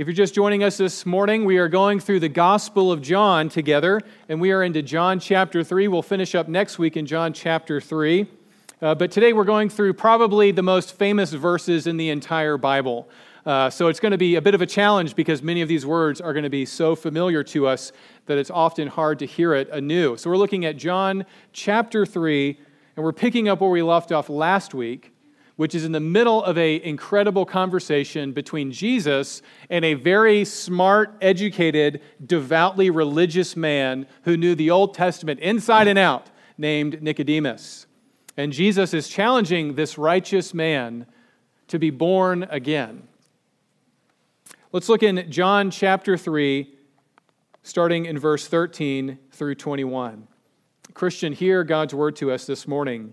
If you're just joining us this morning, we are going through the Gospel of John together, and we are into John chapter 3. We'll finish up next week in John chapter 3. Uh, but today we're going through probably the most famous verses in the entire Bible. Uh, so it's going to be a bit of a challenge because many of these words are going to be so familiar to us that it's often hard to hear it anew. So we're looking at John chapter 3, and we're picking up where we left off last week which is in the middle of an incredible conversation between Jesus and a very smart, educated, devoutly religious man who knew the Old Testament inside and out, named Nicodemus. And Jesus is challenging this righteous man to be born again. Let's look in John chapter 3, starting in verse 13 through 21. Christian, hear God's word to us this morning.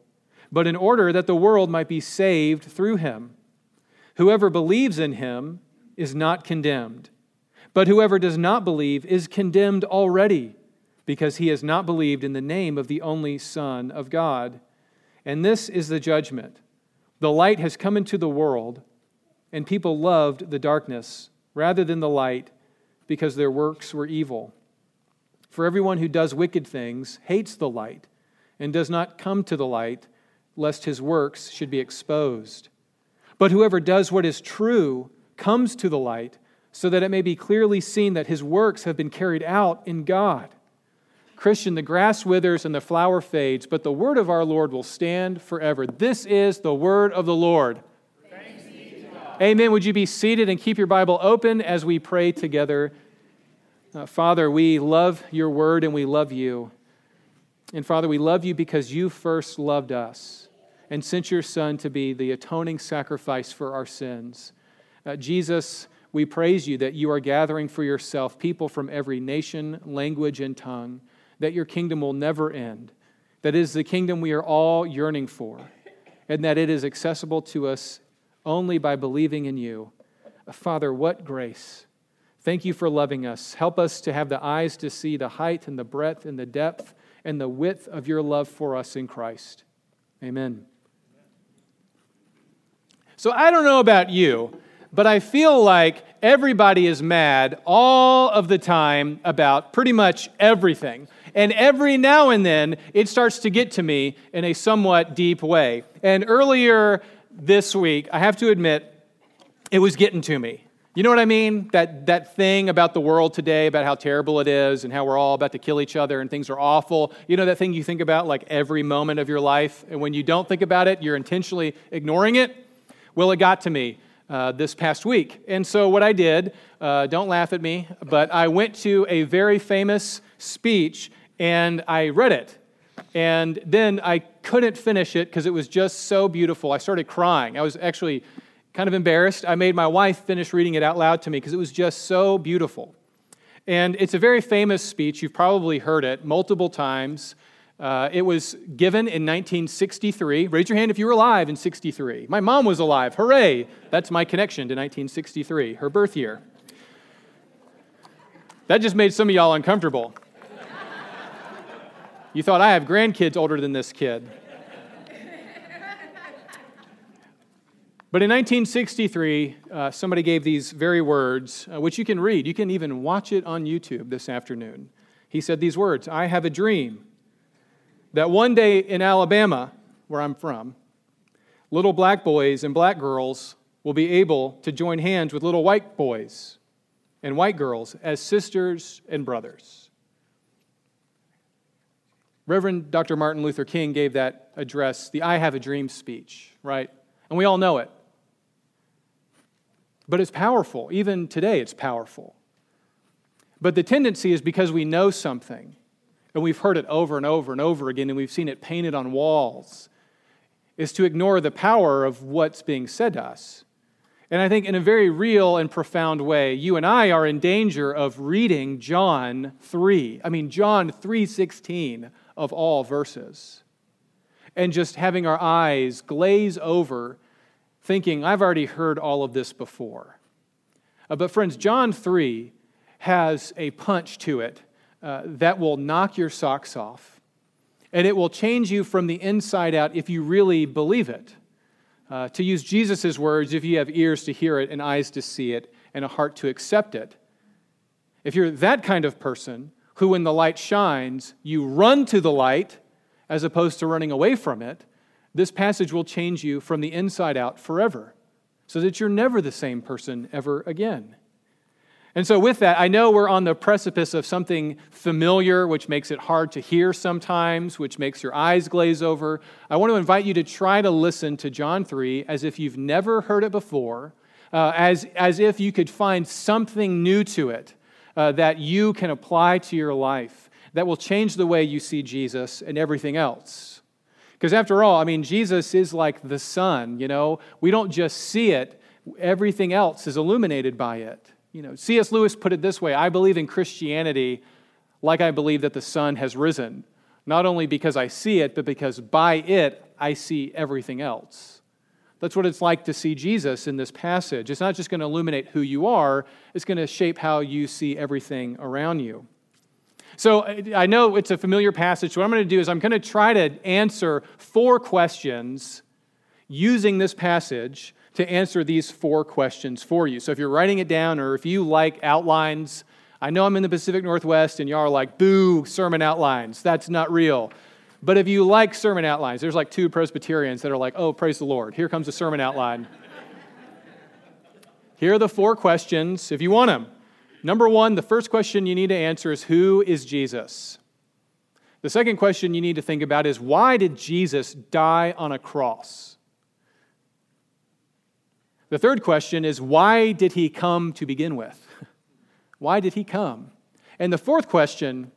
but in order that the world might be saved through him. Whoever believes in him is not condemned, but whoever does not believe is condemned already, because he has not believed in the name of the only Son of God. And this is the judgment the light has come into the world, and people loved the darkness rather than the light, because their works were evil. For everyone who does wicked things hates the light and does not come to the light lest his works should be exposed. But whoever does what is true comes to the light, so that it may be clearly seen that his works have been carried out in God. Christian, the grass withers and the flower fades, but the word of our Lord will stand forever. This is the word of the Lord. Amen. Would you be seated and keep your Bible open as we pray together? Uh, Father, we love your word and we love you. And Father, we love you because you first loved us and sent your Son to be the atoning sacrifice for our sins. Uh, Jesus, we praise you that you are gathering for yourself people from every nation, language, and tongue, that your kingdom will never end, that is the kingdom we are all yearning for, and that it is accessible to us only by believing in you. Uh, Father, what grace! Thank you for loving us. Help us to have the eyes to see the height and the breadth and the depth and the width of your love for us in Christ. Amen. So I don't know about you, but I feel like everybody is mad all of the time about pretty much everything. And every now and then, it starts to get to me in a somewhat deep way. And earlier this week, I have to admit, it was getting to me. You know what I mean? That, that thing about the world today, about how terrible it is and how we're all about to kill each other and things are awful. You know that thing you think about like every moment of your life, and when you don't think about it, you're intentionally ignoring it? Well, it got to me uh, this past week. And so, what I did, uh, don't laugh at me, but I went to a very famous speech and I read it. And then I couldn't finish it because it was just so beautiful. I started crying. I was actually kind of embarrassed. I made my wife finish reading it out loud to me because it was just so beautiful. And it's a very famous speech. You've probably heard it multiple times. Uh, it was given in 1963. Raise your hand if you were alive in 63. My mom was alive. Hooray! That's my connection to 1963, her birth year. That just made some of y'all uncomfortable. You thought I have grandkids older than this kid. But in 1963, uh, somebody gave these very words, uh, which you can read. You can even watch it on YouTube this afternoon. He said these words I have a dream that one day in Alabama, where I'm from, little black boys and black girls will be able to join hands with little white boys and white girls as sisters and brothers. Reverend Dr. Martin Luther King gave that address, the I Have a Dream speech, right? And we all know it. But it's powerful. Even today, it's powerful. But the tendency is because we know something, and we've heard it over and over and over again, and we've seen it painted on walls, is to ignore the power of what's being said to us. And I think in a very real and profound way, you and I are in danger of reading John 3. I mean John 3:16 of all verses. And just having our eyes glaze over thinking I've already heard all of this before. Uh, but friends, John 3 has a punch to it uh, that will knock your socks off. And it will change you from the inside out if you really believe it. Uh, to use Jesus' words, if you have ears to hear it and eyes to see it and a heart to accept it. If you're that kind of person who, when the light shines, you run to the light as opposed to running away from it, this passage will change you from the inside out forever so that you're never the same person ever again. And so, with that, I know we're on the precipice of something familiar, which makes it hard to hear sometimes, which makes your eyes glaze over. I want to invite you to try to listen to John 3 as if you've never heard it before, uh, as, as if you could find something new to it uh, that you can apply to your life that will change the way you see Jesus and everything else. Because, after all, I mean, Jesus is like the sun, you know? We don't just see it, everything else is illuminated by it. You know, C.S. Lewis put it this way I believe in Christianity like I believe that the sun has risen, not only because I see it, but because by it I see everything else. That's what it's like to see Jesus in this passage. It's not just going to illuminate who you are, it's going to shape how you see everything around you. So I know it's a familiar passage. So what I'm going to do is I'm going to try to answer four questions using this passage to answer these four questions for you. So if you're writing it down or if you like outlines, I know I'm in the Pacific Northwest and y'all are like, boo, sermon outlines. That's not real. But if you like sermon outlines, there's like two Presbyterians that are like, oh, praise the Lord. Here comes a sermon outline. Here are the four questions if you want them. Number one, the first question you need to answer is Who is Jesus? The second question you need to think about is Why did Jesus die on a cross? The third question is why did he come to begin with? why did he come? And the fourth question,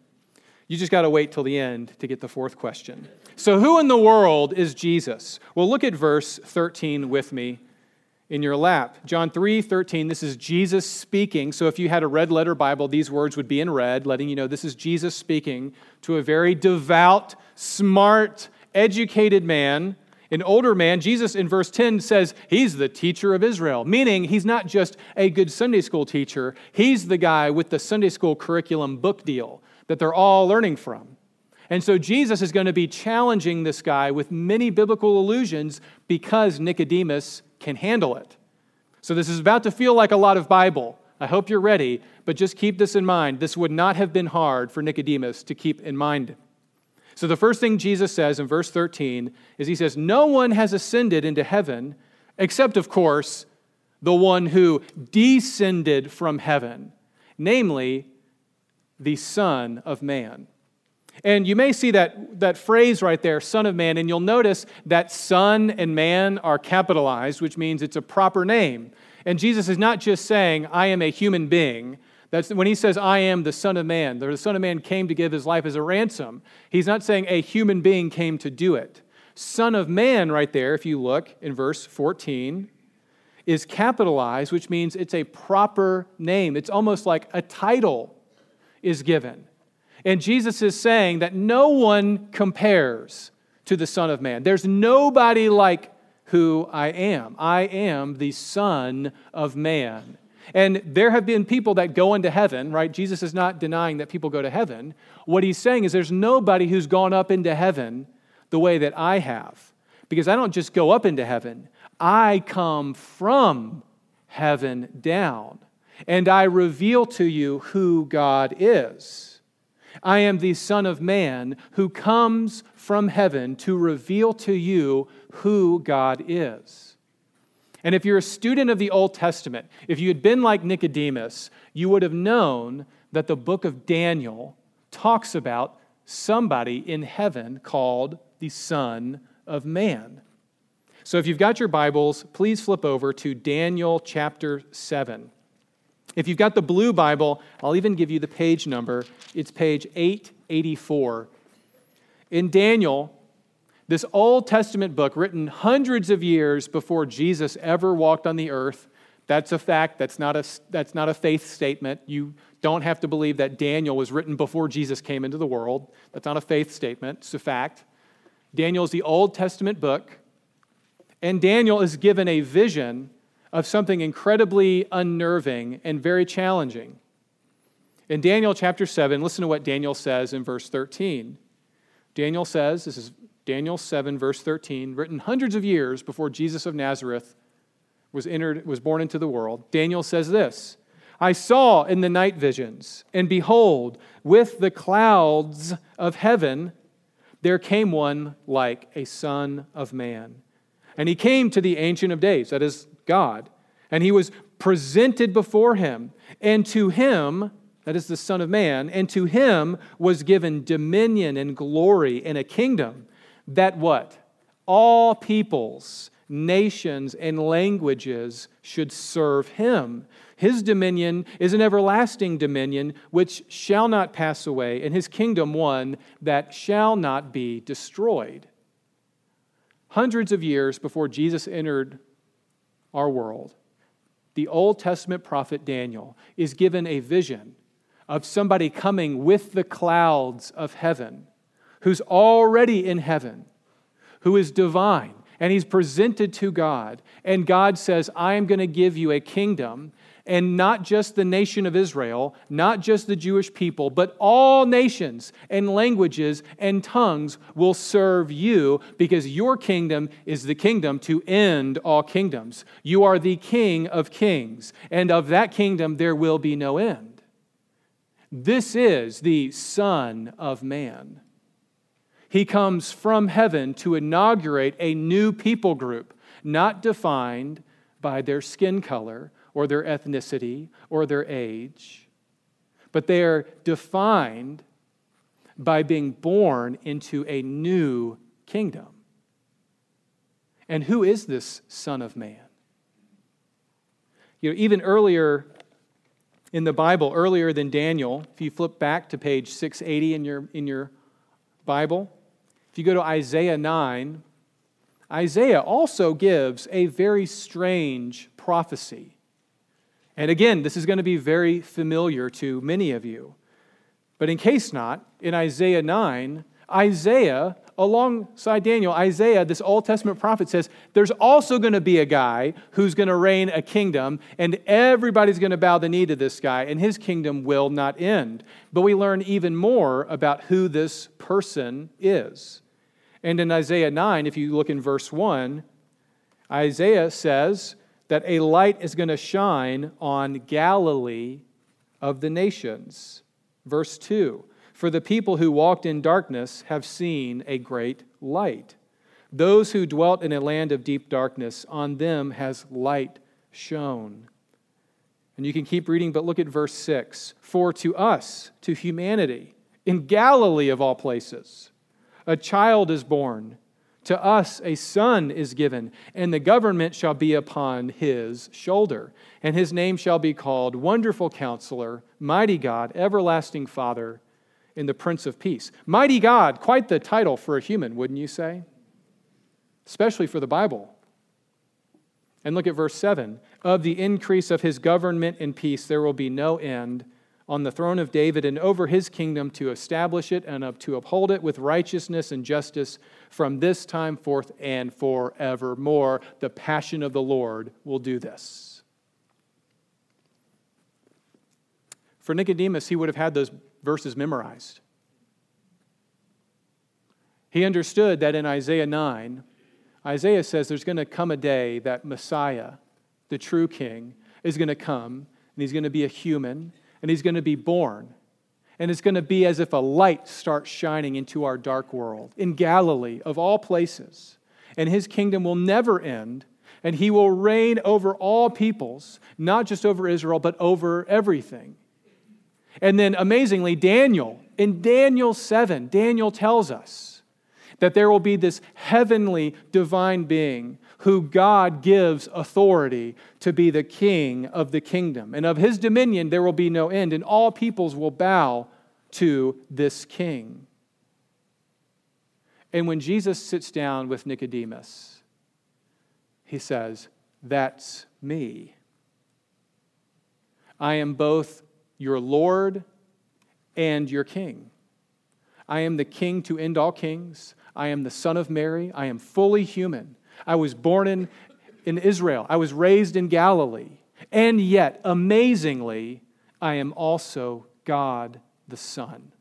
you just got to wait till the end to get the fourth question. So, who in the world is Jesus? Well, look at verse 13 with me in your lap. John 3 13, this is Jesus speaking. So, if you had a red letter Bible, these words would be in red, letting you know this is Jesus speaking to a very devout, smart, educated man an older man, Jesus in verse 10 says he's the teacher of Israel, meaning he's not just a good Sunday school teacher, he's the guy with the Sunday school curriculum book deal that they're all learning from. And so Jesus is going to be challenging this guy with many biblical allusions because Nicodemus can handle it. So this is about to feel like a lot of Bible. I hope you're ready, but just keep this in mind. This would not have been hard for Nicodemus to keep in mind. So, the first thing Jesus says in verse 13 is He says, No one has ascended into heaven except, of course, the one who descended from heaven, namely, the Son of Man. And you may see that, that phrase right there, Son of Man, and you'll notice that Son and Man are capitalized, which means it's a proper name. And Jesus is not just saying, I am a human being, that's when he says, I am the Son of Man. The Son of Man came to give his life as a ransom. He's not saying a human being came to do it. Son of Man, right there, if you look in verse 14, is capitalized, which means it's a proper name. It's almost like a title is given. And Jesus is saying that no one compares to the Son of Man. There's nobody like who I am. I am the Son of Man. And there have been people that go into heaven, right? Jesus is not denying that people go to heaven. What he's saying is there's nobody who's gone up into heaven the way that I have. Because I don't just go up into heaven, I come from heaven down. And I reveal to you who God is. I am the Son of Man who comes from heaven to reveal to you who God is. And if you're a student of the Old Testament, if you had been like Nicodemus, you would have known that the book of Daniel talks about somebody in heaven called the Son of Man. So if you've got your Bibles, please flip over to Daniel chapter 7. If you've got the blue Bible, I'll even give you the page number. It's page 884. In Daniel, this Old Testament book, written hundreds of years before Jesus ever walked on the earth, That's a fact. That's not a, that's not a faith statement. You don't have to believe that Daniel was written before Jesus came into the world. That's not a faith statement, it's a fact. Daniel is the Old Testament book, and Daniel is given a vision of something incredibly unnerving and very challenging. In Daniel chapter 7, listen to what Daniel says in verse 13. Daniel says, this is Daniel 7, verse 13, written hundreds of years before Jesus of Nazareth was, entered, was born into the world. Daniel says this I saw in the night visions, and behold, with the clouds of heaven, there came one like a son of man. And he came to the Ancient of Days, that is God, and he was presented before him. And to him, that is the Son of Man, and to him was given dominion and glory and a kingdom that what? All peoples, nations, and languages should serve him. His dominion is an everlasting dominion which shall not pass away, and his kingdom one that shall not be destroyed. Hundreds of years before Jesus entered our world, the Old Testament prophet Daniel is given a vision of somebody coming with the clouds of heaven, who's already in heaven, who is divine, and he's presented to God. And God says, I am going to give you a kingdom, and not just the nation of Israel, not just the Jewish people, but all nations and languages and tongues will serve you because your kingdom is the kingdom to end all kingdoms. You are the king of kings, and of that kingdom there will be no end. This is the Son of Man. He comes from heaven to inaugurate a new people group, not defined by their skin color or their ethnicity or their age, but they are defined by being born into a new kingdom. And who is this Son of Man? You know, even earlier in the Bible earlier than Daniel. If you flip back to page 680 in your, in your Bible, if you go to Isaiah 9, Isaiah also gives a very strange prophecy. And again, this is going to be very familiar to many of you. But in case not, in Isaiah 9, Isaiah alongside Daniel, Isaiah, this Old Testament prophet says there's also going to be a guy who's going to reign a kingdom, and everybody's going to bow the knee to this guy, and his kingdom will not end. But we learn even more about who this person is. And in Isaiah 9, if you look in verse 1, Isaiah says that a light is going to shine on Galilee of the nations. Verse 2 for the people who walked in darkness have seen a great light. Those who dwelt in a land of deep darkness, on them has light shone. And you can keep reading, but look at verse 6. For to us, to humanity, in Galilee of all places, a child is born. To us a son is given, and the government shall be upon his shoulder. And his name shall be called Wonderful Counselor, Mighty God, Everlasting Father in the Prince of Peace. Mighty God, quite the title for a human, wouldn't you say? Especially for the Bible. And look at verse 7 Of the increase of his government and peace, there will be no end on the throne of David and over his kingdom to establish it and to uphold it with righteousness and justice from this time forth and forevermore. The passion of the Lord will do this. For Nicodemus, he would have had those verses memorized. He understood that in Isaiah 9, Isaiah says there's going to come a day that Messiah, the true king, is going to come, and he's going to be a human, and he's going to be born. And it's going to be as if a light starts shining into our dark world in Galilee, of all places. And his kingdom will never end, and he will reign over all peoples, not just over Israel, but over everything. And then amazingly, Daniel, in Daniel 7, Daniel tells us that there will be this heavenly divine being who God gives authority to be the king of the kingdom. And of his dominion there will be no end, and all peoples will bow to this king. And when Jesus sits down with Nicodemus, he says, That's me. I am both your Lord and your King. I am the King to end all kings. I am the Son of Mary. I am fully human. I was born in, in Israel. I was raised in Galilee. And yet, amazingly, I am also God the Son.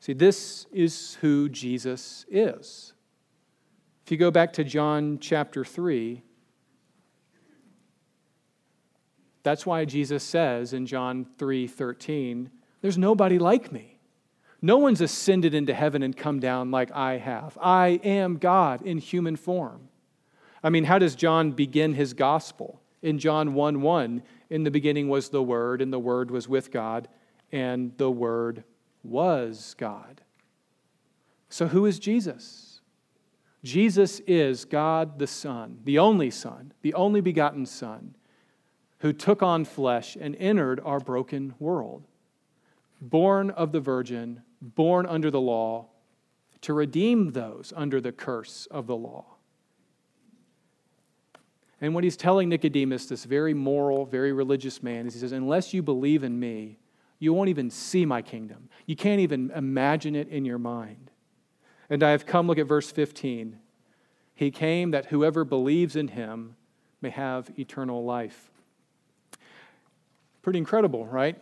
See, this is who Jesus is. If you go back to John chapter 3, that's why Jesus says in John 3:13, there's nobody like me. No one's ascended into heaven and come down like I have. I am God in human form. I mean, how does John begin his gospel? In John 1 1, in the beginning was the Word, and the Word was with God, and the Word was God. So, who is Jesus? Jesus is God the Son, the only Son, the only begotten Son, who took on flesh and entered our broken world. Born of the Virgin, born under the law, to redeem those under the curse of the law. And what he's telling Nicodemus, this very moral, very religious man, is he says, Unless you believe in me, you won't even see my kingdom. You can't even imagine it in your mind. And I have come, look at verse 15. He came that whoever believes in him may have eternal life. Pretty incredible, right?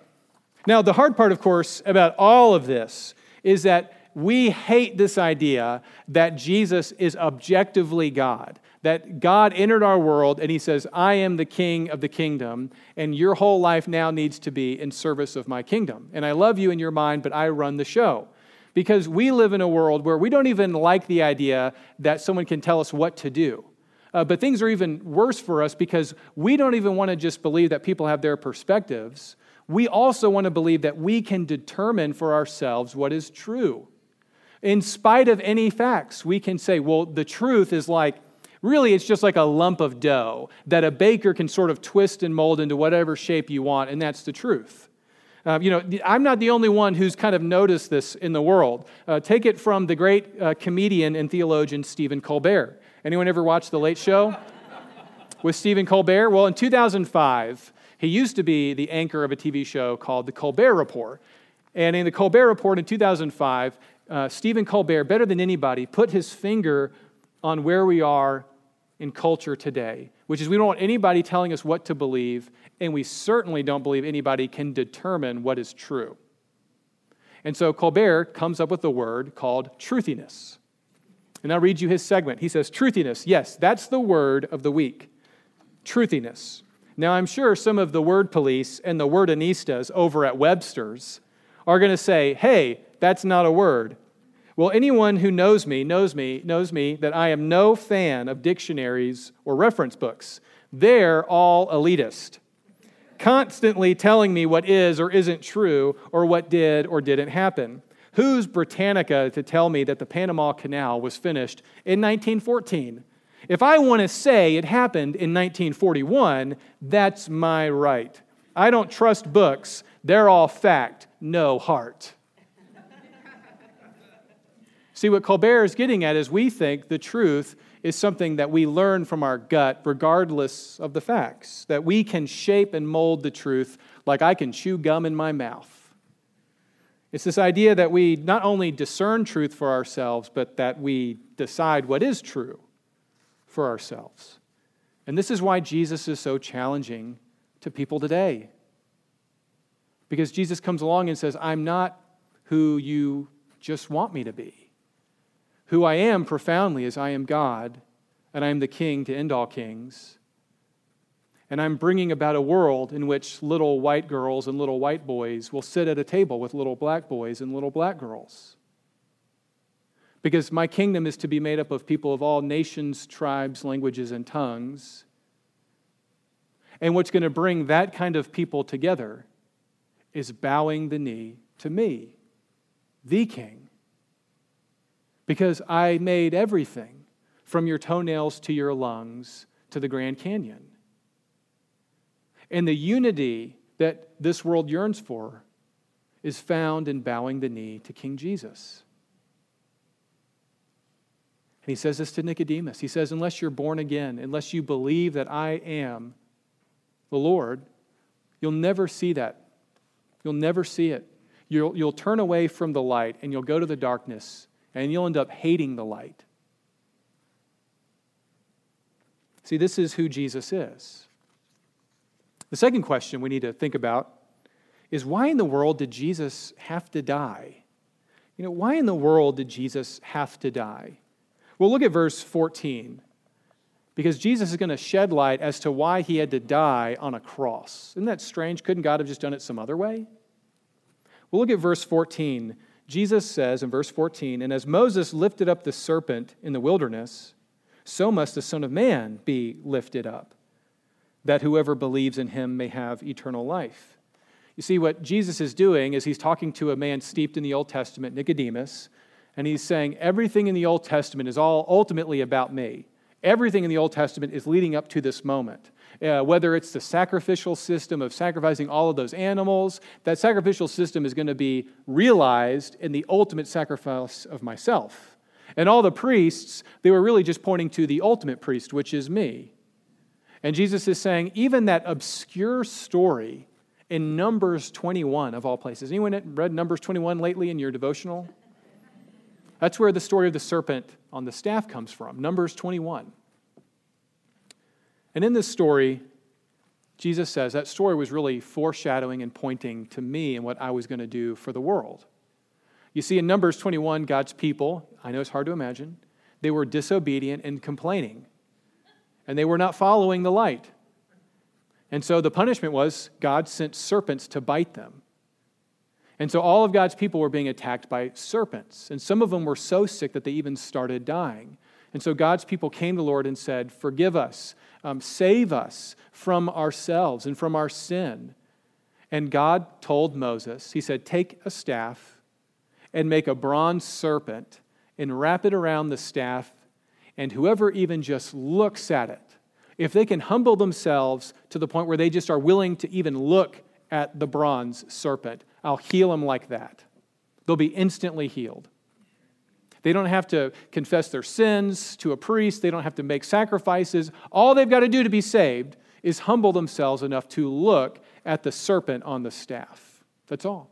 Now, the hard part, of course, about all of this is that we hate this idea that Jesus is objectively God that God entered our world and he says, I am the king of the kingdom, and your whole life now needs to be in service of my kingdom. And I love you in your mind, but I run the show. Because we live in a world where we don't even like the idea that someone can tell us what to do. Uh, but things are even worse for us because we don't even want to just believe that people have their perspectives. We also want to believe that we can determine for ourselves what is true. In spite of any facts, we can say, well, the truth is like Really, it's just like a lump of dough that a baker can sort of twist and mold into whatever shape you want, and that's the truth. Uh, you know, I'm not the only one who's kind of noticed this in the world. Uh, take it from the great uh, comedian and theologian Stephen Colbert. Anyone ever watch The Late Show with Stephen Colbert? Well, in 2005, he used to be the anchor of a TV show called The Colbert Report. And in The Colbert Report in 2005, uh, Stephen Colbert, better than anybody, put his finger on where we are in culture today, which is we don't want anybody telling us what to believe, and we certainly don't believe anybody can determine what is true. And so Colbert comes up with a word called truthiness. And I'll read you his segment. He says, Truthiness, yes, that's the word of the week. Truthiness. Now, I'm sure some of the word police and the wordinistas over at Webster's are going to say, hey, that's not a word. Well, anyone who knows me knows me knows me that I am no fan of dictionaries or reference books. They're all elitist, constantly telling me what is or isn't true or what did or didn't happen. Who's Britannica to tell me that the Panama Canal was finished in 1914? If I want to say it happened in 1941, that's my right. I don't trust books. They're all fact, no heart. See, what Colbert is getting at is we think the truth is something that we learn from our gut, regardless of the facts, that we can shape and mold the truth like I can chew gum in my mouth. It's this idea that we not only discern truth for ourselves, but that we decide what is true for ourselves. And this is why Jesus is so challenging to people today. Because Jesus comes along and says, I'm not who you just want me to be. Who I am profoundly is I am God, and I am the king to end all kings. And I'm bringing about a world in which little white girls and little white boys will sit at a table with little black boys and little black girls. Because my kingdom is to be made up of people of all nations, tribes, languages, and tongues. And what's going to bring that kind of people together is bowing the knee to me, the king because I made everything from your toenails to your lungs to the Grand Canyon. And the unity that this world yearns for is found in bowing the knee to King Jesus. He says this to Nicodemus. He says, Unless you're born again, unless you believe that I am the Lord, you'll never see that. You'll never see it. You'll, you'll turn away from the light and you'll go to the darkness and you'll end up hating the light. See, this is who Jesus is. The second question we need to think about is why in the world did Jesus have to die? You know, why in the world did Jesus have to die? Well, look at verse 14. Because Jesus is going to shed light as to why he had to die on a cross. Isn't that strange? Couldn't God have just done it some other way? Well, look at verse 14. Jesus says in verse 14, And as Moses lifted up the serpent in the wilderness, so must the Son of Man be lifted up, that whoever believes in him may have eternal life. You see, what Jesus is doing is he's talking to a man steeped in the Old Testament, Nicodemus, and he's saying, Everything in the Old Testament is all ultimately about me. Everything in the Old Testament is leading up to this moment. Uh, whether it's the sacrificial system of sacrificing all of those animals, that sacrificial system is going to be realized in the ultimate sacrifice of myself. And all the priests, they were really just pointing to the ultimate priest, which is me. And Jesus is saying, even that obscure story in Numbers 21, of all places. Anyone read Numbers 21 lately in your devotional? That's where the story of the serpent on the staff comes from, Numbers 21. And in this story, Jesus says that story was really foreshadowing and pointing to me and what I was going to do for the world. You see, in Numbers 21, God's people, I know it's hard to imagine, they were disobedient and complaining, and they were not following the light. And so the punishment was God sent serpents to bite them. And so all of God's people were being attacked by serpents. And some of them were so sick that they even started dying. And so God's people came to the Lord and said, Forgive us, um, save us from ourselves and from our sin. And God told Moses, He said, Take a staff and make a bronze serpent and wrap it around the staff, and whoever even just looks at it, if they can humble themselves to the point where they just are willing to even look at the bronze serpent, I'll heal them like that. They'll be instantly healed. They don't have to confess their sins to a priest, they don't have to make sacrifices. All they've got to do to be saved is humble themselves enough to look at the serpent on the staff. That's all.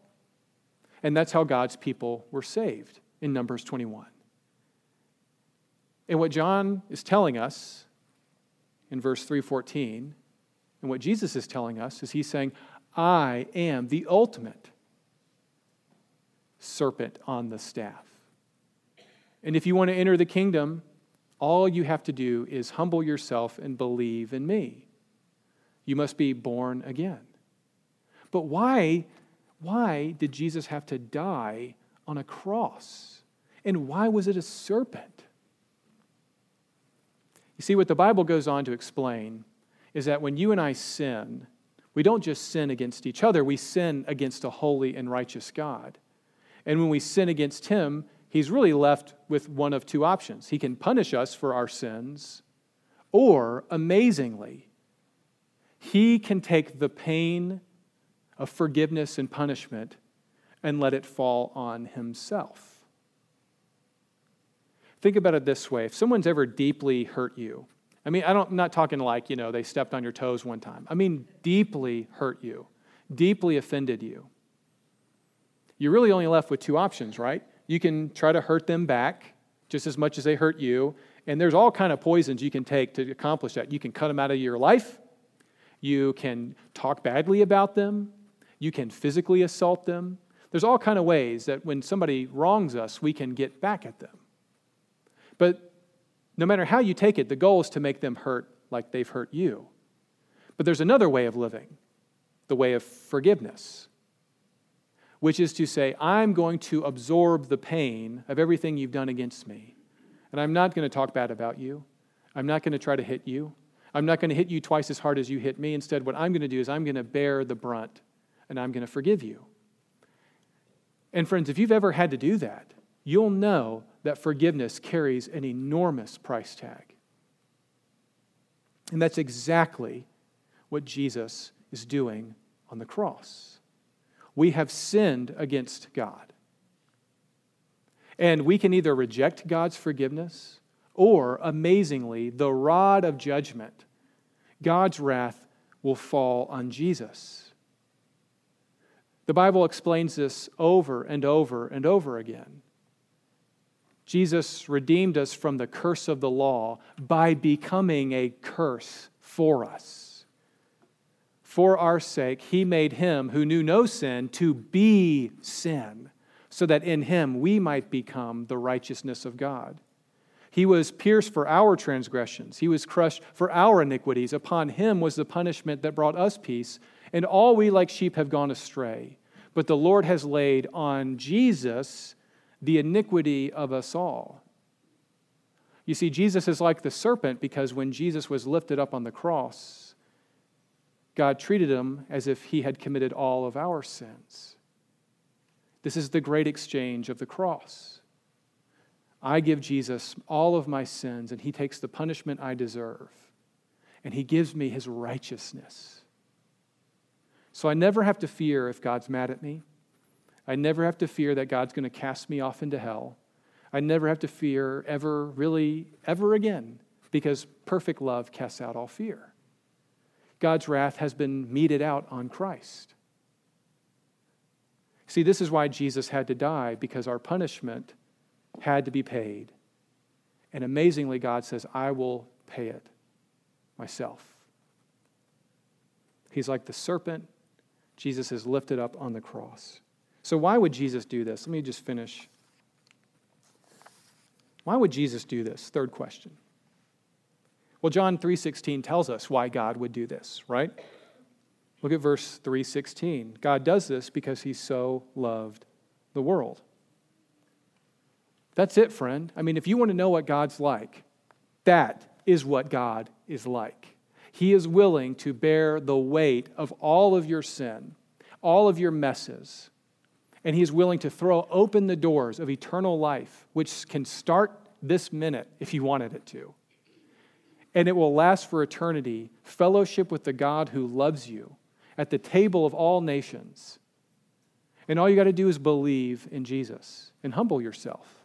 And that's how God's people were saved in Numbers 21. And what John is telling us in verse 314, and what Jesus is telling us is he's saying, I am the ultimate serpent on the staff. And if you want to enter the kingdom, all you have to do is humble yourself and believe in me. You must be born again. But why, why did Jesus have to die on a cross? And why was it a serpent? You see, what the Bible goes on to explain is that when you and I sin, we don't just sin against each other, we sin against a holy and righteous God. And when we sin against him, he's really left with one of two options. He can punish us for our sins, or amazingly, he can take the pain of forgiveness and punishment and let it fall on himself. Think about it this way if someone's ever deeply hurt you, I mean, I I'm not talking like, you know, they stepped on your toes one time. I mean, deeply hurt you, deeply offended you you're really only left with two options, right? You can try to hurt them back just as much as they hurt you, and there's all kind of poisons you can take to accomplish that. You can cut them out of your life. You can talk badly about them. You can physically assault them. There's all kind of ways that when somebody wrongs us, we can get back at them. But no matter how you take it, the goal is to make them hurt like they've hurt you. But there's another way of living, the way of forgiveness which is to say, I'm going to absorb the pain of everything you've done against me. And I'm not going to talk bad about you. I'm not going to try to hit you. I'm not going to hit you twice as hard as you hit me. Instead, what I'm going to do is I'm going to bear the brunt and I'm going to forgive you. And friends, if you've ever had to do that, you'll know that forgiveness carries an enormous price tag. And that's exactly what Jesus is doing on the cross we have sinned against God. And we can either reject God's forgiveness or, amazingly, the rod of judgment, God's wrath, will fall on Jesus. The Bible explains this over and over and over again. Jesus redeemed us from the curse of the law by becoming a curse for us. For our sake, he made him who knew no sin to be sin, so that in him we might become the righteousness of God. He was pierced for our transgressions, he was crushed for our iniquities. Upon him was the punishment that brought us peace, and all we like sheep have gone astray. But the Lord has laid on Jesus the iniquity of us all. You see, Jesus is like the serpent because when Jesus was lifted up on the cross, God treated him as if he had committed all of our sins. This is the great exchange of the cross. I give Jesus all of my sins, and he takes the punishment I deserve, and he gives me his righteousness. So I never have to fear if God's mad at me. I never have to fear that God's going to cast me off into hell. I never have to fear ever, really, ever again, because perfect love casts out all fear. God's wrath has been meted out on Christ. See, this is why Jesus had to die, because our punishment had to be paid. And amazingly, God says, I will pay it myself. He's like the serpent Jesus is lifted up on the cross. So, why would Jesus do this? Let me just finish. Why would Jesus do this? Third question. Well, John 3:16 tells us why God would do this, right? Look at verse 3:16. God does this because he so loved the world. That's it, friend. I mean, if you want to know what God's like, that is what God is like. He is willing to bear the weight of all of your sin, all of your messes, and He is willing to throw open the doors of eternal life, which can start this minute if you wanted it to. And it will last for eternity fellowship with the God who loves you at the table of all nations. And all you got to do is believe in Jesus and humble yourself.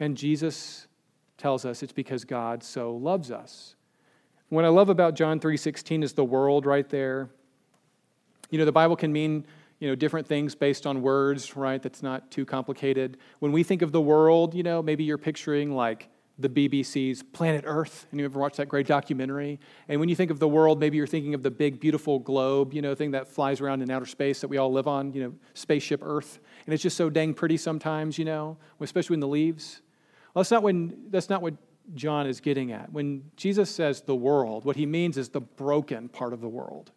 And Jesus tells us it's because God so loves us. What I love about John 3:16 is the world right there. You know, the Bible can mean you know, different things based on words, right? That's not too complicated. When we think of the world, you know, maybe you're picturing like the BBC's Planet Earth, and you ever watched that great documentary? And when you think of the world, maybe you're thinking of the big, beautiful globe, you know, thing that flies around in outer space that we all live on, you know, spaceship Earth. And it's just so dang pretty sometimes, you know, especially in the leaves. Well, that's not, when, that's not what John is getting at. When Jesus says the world, what he means is the broken part of the world,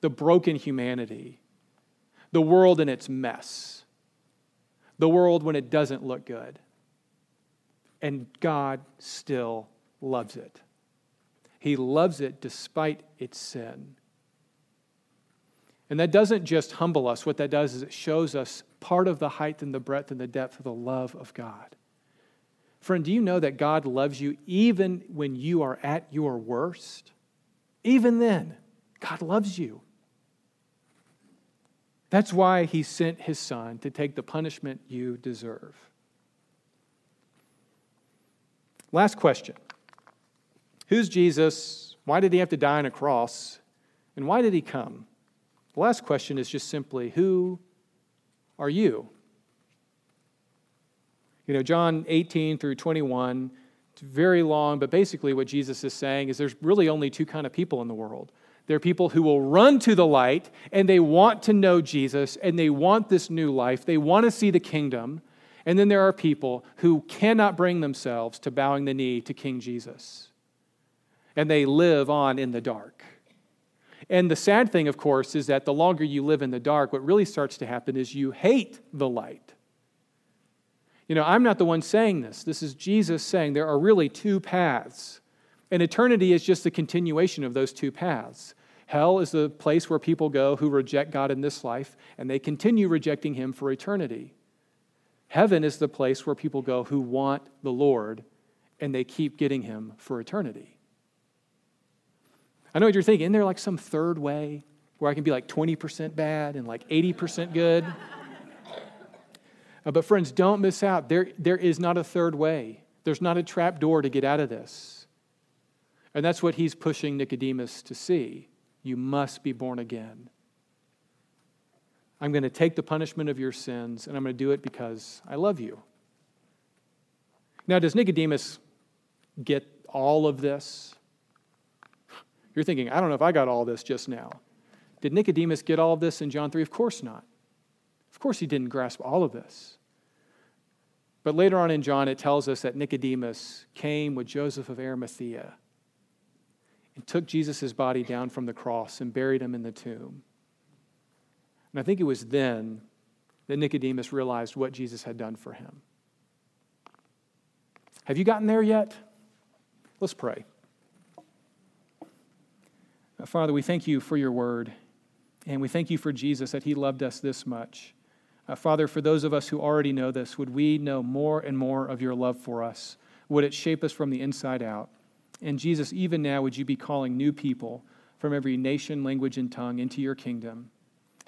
the broken humanity the world in its mess, the world when it doesn't look good. And God still loves it. He loves it despite its sin. And that doesn't just humble us. What that does is it shows us part of the height and the breadth and the depth of the love of God. Friend, do you know that God loves you even when you are at your worst? Even then, God loves you. That's why he sent his son to take the punishment you deserve. Last question Who's Jesus? Why did he have to die on a cross? And why did he come? The last question is just simply Who are you? You know, John 18 through 21, it's very long, but basically what Jesus is saying is there's really only two kind of people in the world there are people who will run to the light and they want to know Jesus and they want this new life. They want to see the kingdom. And then there are people who cannot bring themselves to bowing the knee to King Jesus. And they live on in the dark. And the sad thing, of course, is that the longer you live in the dark, what really starts to happen is you hate the light. You know, I'm not the one saying this. This is Jesus saying there are really two paths. And eternity is just the continuation of those two paths. Hell is the place where people go who reject God in this life, and they continue rejecting Him for eternity. Heaven is the place where people go who want the Lord, and they keep getting Him for eternity. I know what you're thinking. Isn't there like some third way where I can be like 20% bad and like 80% good? uh, but, friends, don't miss out. There, there is not a third way, there's not a trap door to get out of this. And that's what he's pushing Nicodemus to see. You must be born again. I'm going to take the punishment of your sins, and I'm going to do it because I love you. Now, does Nicodemus get all of this? You're thinking, I don't know if I got all this just now. Did Nicodemus get all of this in John 3? Of course not. Of course, he didn't grasp all of this. But later on in John, it tells us that Nicodemus came with Joseph of Arimathea and took Jesus' body down from the cross and buried him in the tomb. And I think it was then that Nicodemus realized what Jesus had done for him. Have you gotten there yet? Let's pray. Father, we thank you for your word, and we thank you for Jesus that he loved us this much. Uh, Father, for those of us who already know this, would we know more and more of your love for us? Would it shape us from the inside out? And Jesus, even now, would you be calling new people from every nation, language, and tongue into your kingdom?